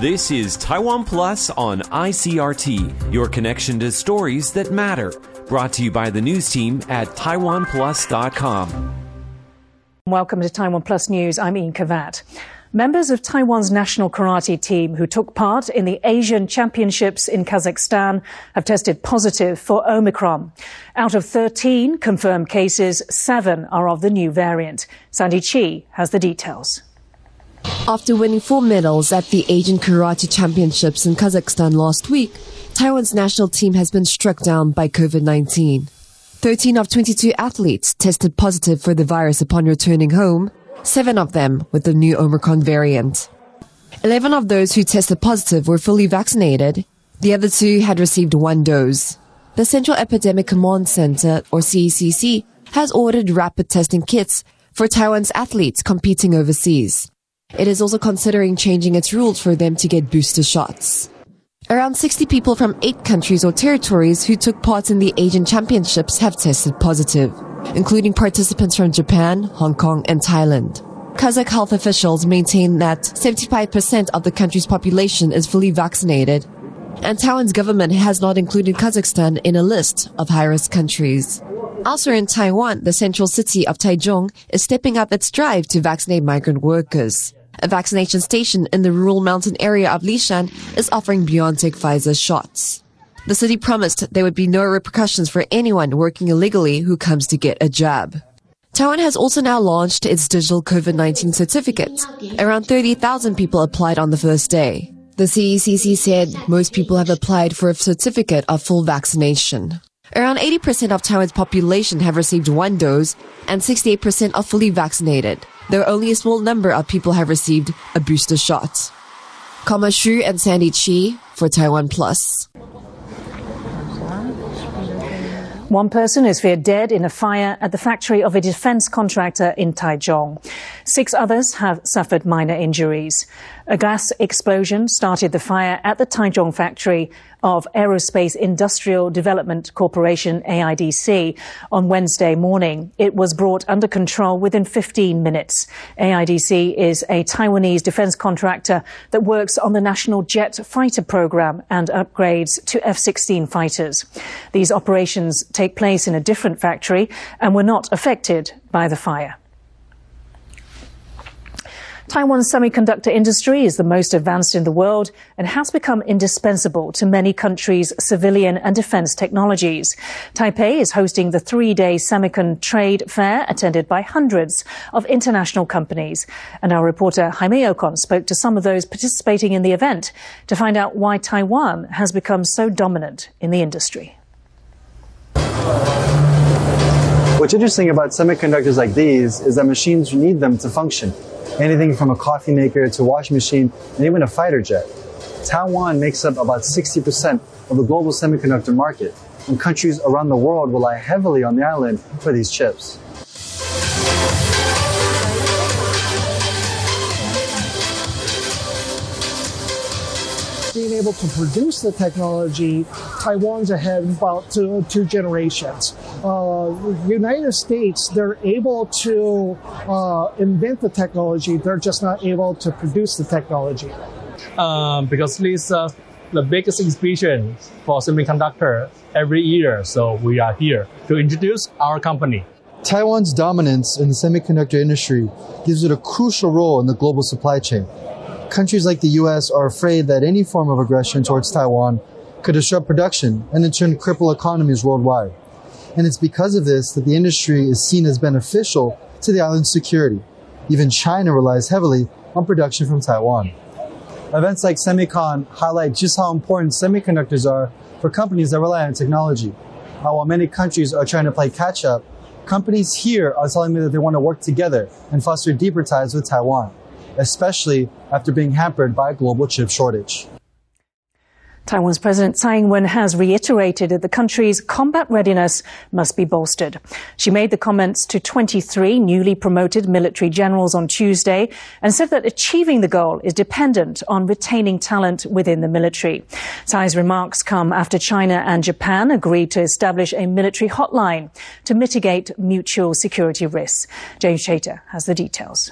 This is Taiwan Plus on ICRT, your connection to stories that matter. Brought to you by the news team at taiwanplus.com. Welcome to Taiwan Plus News. I'm Ian Kavat. Members of Taiwan's national karate team who took part in the Asian Championships in Kazakhstan have tested positive for Omicron. Out of 13 confirmed cases, seven are of the new variant. Sandy Chi has the details. After winning four medals at the Asian Karate Championships in Kazakhstan last week, Taiwan's national team has been struck down by COVID-19. 13 of 22 athletes tested positive for the virus upon returning home, seven of them with the new Omicron variant. 11 of those who tested positive were fully vaccinated. The other two had received one dose. The Central Epidemic Command Center, or CECC, has ordered rapid testing kits for Taiwan's athletes competing overseas. It is also considering changing its rules for them to get booster shots. Around 60 people from eight countries or territories who took part in the Asian Championships have tested positive, including participants from Japan, Hong Kong, and Thailand. Kazakh health officials maintain that 75% of the country's population is fully vaccinated, and Taiwan's government has not included Kazakhstan in a list of high-risk countries. Also in Taiwan, the central city of Taichung is stepping up its drive to vaccinate migrant workers. A vaccination station in the rural mountain area of Lishan is offering BioNTech Pfizer shots. The city promised there would be no repercussions for anyone working illegally who comes to get a jab. Taiwan has also now launched its digital COVID-19 certificate. Around 30,000 people applied on the first day. The CECC said most people have applied for a certificate of full vaccination. Around 80% of Taiwan's population have received one dose and 68% are fully vaccinated though only a small number of people have received a booster shot. Kama Shu and Sandy Chi for Taiwan Plus. One person is feared dead in a fire at the factory of a defense contractor in Taichung. Six others have suffered minor injuries. A gas explosion started the fire at the Taichung factory of Aerospace Industrial Development Corporation, AIDC, on Wednesday morning. It was brought under control within 15 minutes. AIDC is a Taiwanese defense contractor that works on the National Jet Fighter program and upgrades to F-16 fighters. These operations take place in a different factory and were not affected by the fire. Taiwan's semiconductor industry is the most advanced in the world and has become indispensable to many countries' civilian and defense technologies. Taipei is hosting the three-day Semicon Trade Fair attended by hundreds of international companies. And our reporter Jaime Ocon spoke to some of those participating in the event to find out why Taiwan has become so dominant in the industry. What's interesting about semiconductors like these is that machines need them to function anything from a coffee maker to a washing machine and even a fighter jet. Taiwan makes up about 60% of the global semiconductor market, and countries around the world rely heavily on the island for these chips. being able to produce the technology, Taiwan's ahead about two, two generations. Uh, United States, they're able to uh, invent the technology, they're just not able to produce the technology. Um, because this uh, the biggest exhibition for semiconductor every year, so we are here to introduce our company. Taiwan's dominance in the semiconductor industry gives it a crucial role in the global supply chain countries like the US are afraid that any form of aggression towards Taiwan could disrupt production and in turn cripple economies worldwide. And it's because of this that the industry is seen as beneficial to the island's security. Even China relies heavily on production from Taiwan. Events like Semicon highlight just how important semiconductors are for companies that rely on technology. While many countries are trying to play catch up, companies here are telling me that they want to work together and foster deeper ties with Taiwan especially after being hampered by a global chip shortage. Taiwan's President Tsai Ing-wen has reiterated that the country's combat readiness must be bolstered. She made the comments to 23 newly promoted military generals on Tuesday and said that achieving the goal is dependent on retaining talent within the military. Tsai's remarks come after China and Japan agreed to establish a military hotline to mitigate mutual security risks. James Chater has the details.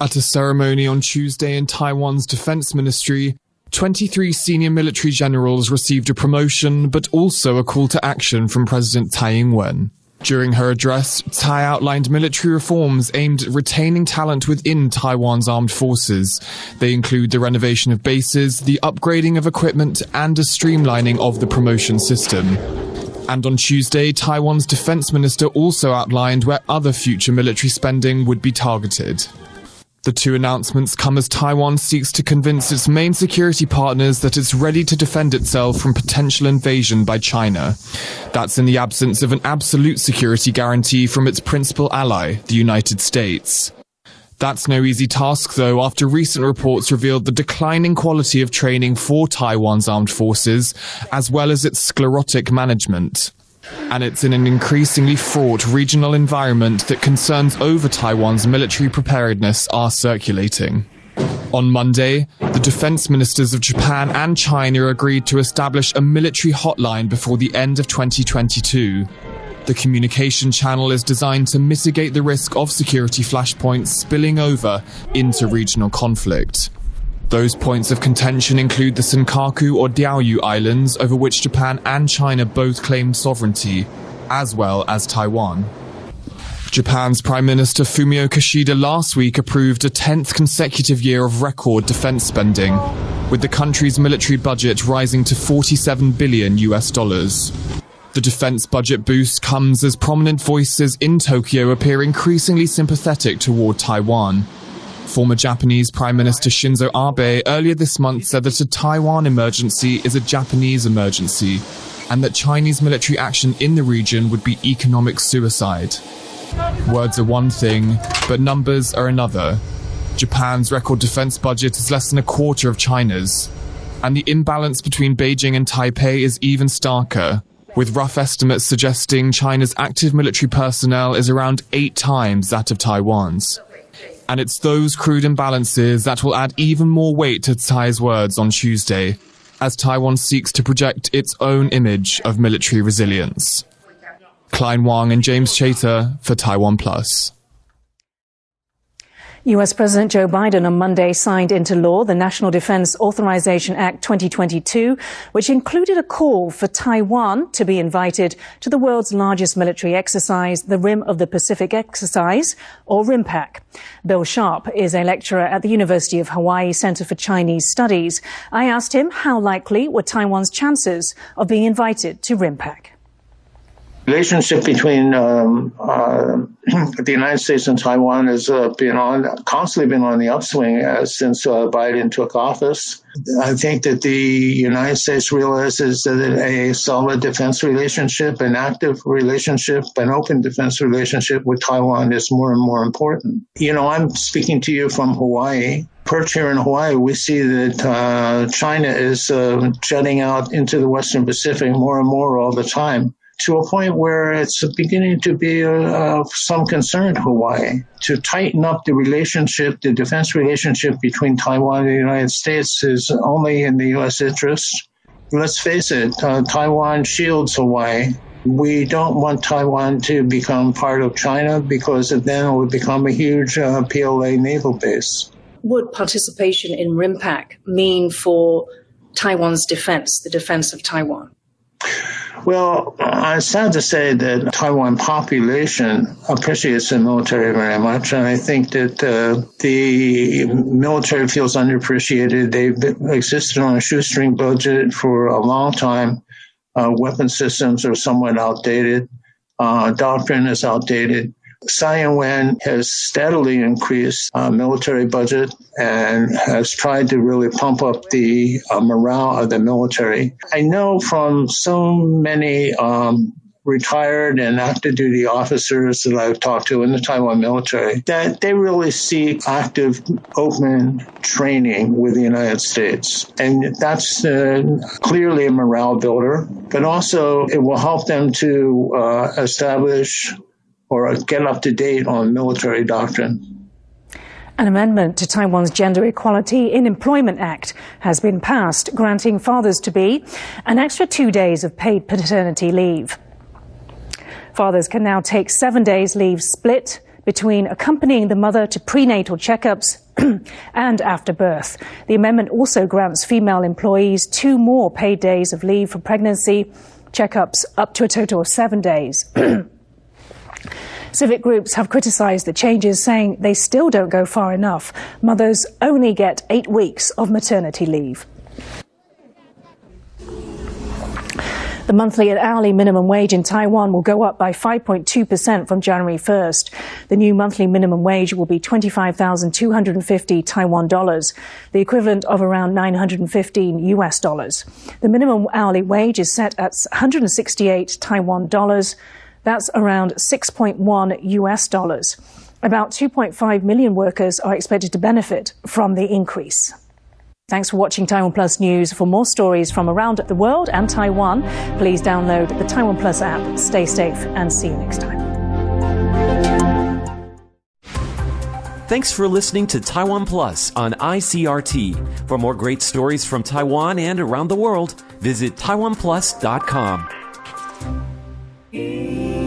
At a ceremony on Tuesday in Taiwan's defense ministry, 23 senior military generals received a promotion, but also a call to action from President Tsai Ing-wen. During her address, Tsai outlined military reforms aimed at retaining talent within Taiwan's armed forces. They include the renovation of bases, the upgrading of equipment, and a streamlining of the promotion system. And on Tuesday, Taiwan's defense minister also outlined where other future military spending would be targeted. The two announcements come as Taiwan seeks to convince its main security partners that it's ready to defend itself from potential invasion by China. That's in the absence of an absolute security guarantee from its principal ally, the United States. That's no easy task, though, after recent reports revealed the declining quality of training for Taiwan's armed forces, as well as its sclerotic management and it's in an increasingly fraught regional environment that concerns over Taiwan's military preparedness are circulating. On Monday, the defense ministers of Japan and China agreed to establish a military hotline before the end of 2022. The communication channel is designed to mitigate the risk of security flashpoints spilling over into regional conflict. Those points of contention include the Senkaku or Diaoyu Islands, over which Japan and China both claimed sovereignty, as well as Taiwan. Japan's Prime Minister Fumio Kishida last week approved a 10th consecutive year of record defense spending, with the country's military budget rising to 47 billion US dollars. The defense budget boost comes as prominent voices in Tokyo appear increasingly sympathetic toward Taiwan, Former Japanese Prime Minister Shinzo Abe earlier this month said that a Taiwan emergency is a Japanese emergency and that Chinese military action in the region would be economic suicide. Words are one thing, but numbers are another. Japan's record defense budget is less than a quarter of China's, and the imbalance between Beijing and Taipei is even starker, with rough estimates suggesting China's active military personnel is around eight times that of Taiwan's. And it's those crude imbalances that will add even more weight to Tsai's words on Tuesday, as Taiwan seeks to project its own image of military resilience. Klein Wang and James Chater for Taiwan Plus. US President Joe Biden on Monday signed into law the National Defense Authorization Act 2022, which included a call for Taiwan to be invited to the world's largest military exercise, the Rim of the Pacific Exercise, or RIMPAC. Bill Sharp is a lecturer at the University of Hawaii Center for Chinese Studies. I asked him how likely were Taiwan's chances of being invited to RIMPAC relationship between um, uh, the United States and Taiwan has uh, been on constantly been on the upswing uh, since uh, Biden took office. I think that the United States realizes that a solid defense relationship, an active relationship, an open defense relationship with Taiwan is more and more important. You know, I'm speaking to you from Hawaii perch here in Hawaii, we see that uh, China is uh, jetting out into the Western Pacific more and more all the time to a point where it's beginning to be of some concern to Hawaii to tighten up the relationship, the defense relationship between Taiwan and the United States is only in the U.S. interest. Let's face it, uh, Taiwan shields Hawaii. We don't want Taiwan to become part of China because then it would become a huge uh, PLA naval base. Would participation in RIMPAC mean for Taiwan's defense, the defense of Taiwan? Well, I'm sad to say that Taiwan population appreciates the military very much, and I think that uh, the military feels underappreciated. They've existed on a shoestring budget for a long time. Uh, weapon systems are somewhat outdated. Uh, doctrine is outdated. Tsai Ing-wen has steadily increased uh, military budget and has tried to really pump up the uh, morale of the military. I know from so many um, retired and active duty officers that I've talked to in the Taiwan military that they really see active, open training with the United States. And that's uh, clearly a morale builder, but also it will help them to uh, establish or get up to date on military doctrine. An amendment to Taiwan's Gender Equality in Employment Act has been passed, granting fathers to be an extra two days of paid paternity leave. Fathers can now take seven days leave split between accompanying the mother to prenatal checkups and after birth. The amendment also grants female employees two more paid days of leave for pregnancy checkups up to a total of seven days. Civic groups have criticised the changes, saying they still don't go far enough. Mothers only get eight weeks of maternity leave. The monthly and hourly minimum wage in Taiwan will go up by 5.2% from January 1st. The new monthly minimum wage will be 25,250 Taiwan dollars, the equivalent of around 915 US dollars. The minimum hourly wage is set at 168 Taiwan dollars. That's around 6.1 US dollars. About 2.5 million workers are expected to benefit from the increase. Thanks for watching Taiwan Plus News. For more stories from around the world and Taiwan, please download the Taiwan Plus app. Stay safe and see you next time. Thanks for listening to Taiwan Plus on ICRT. For more great stories from Taiwan and around the world, visit taiwanplus.com. You.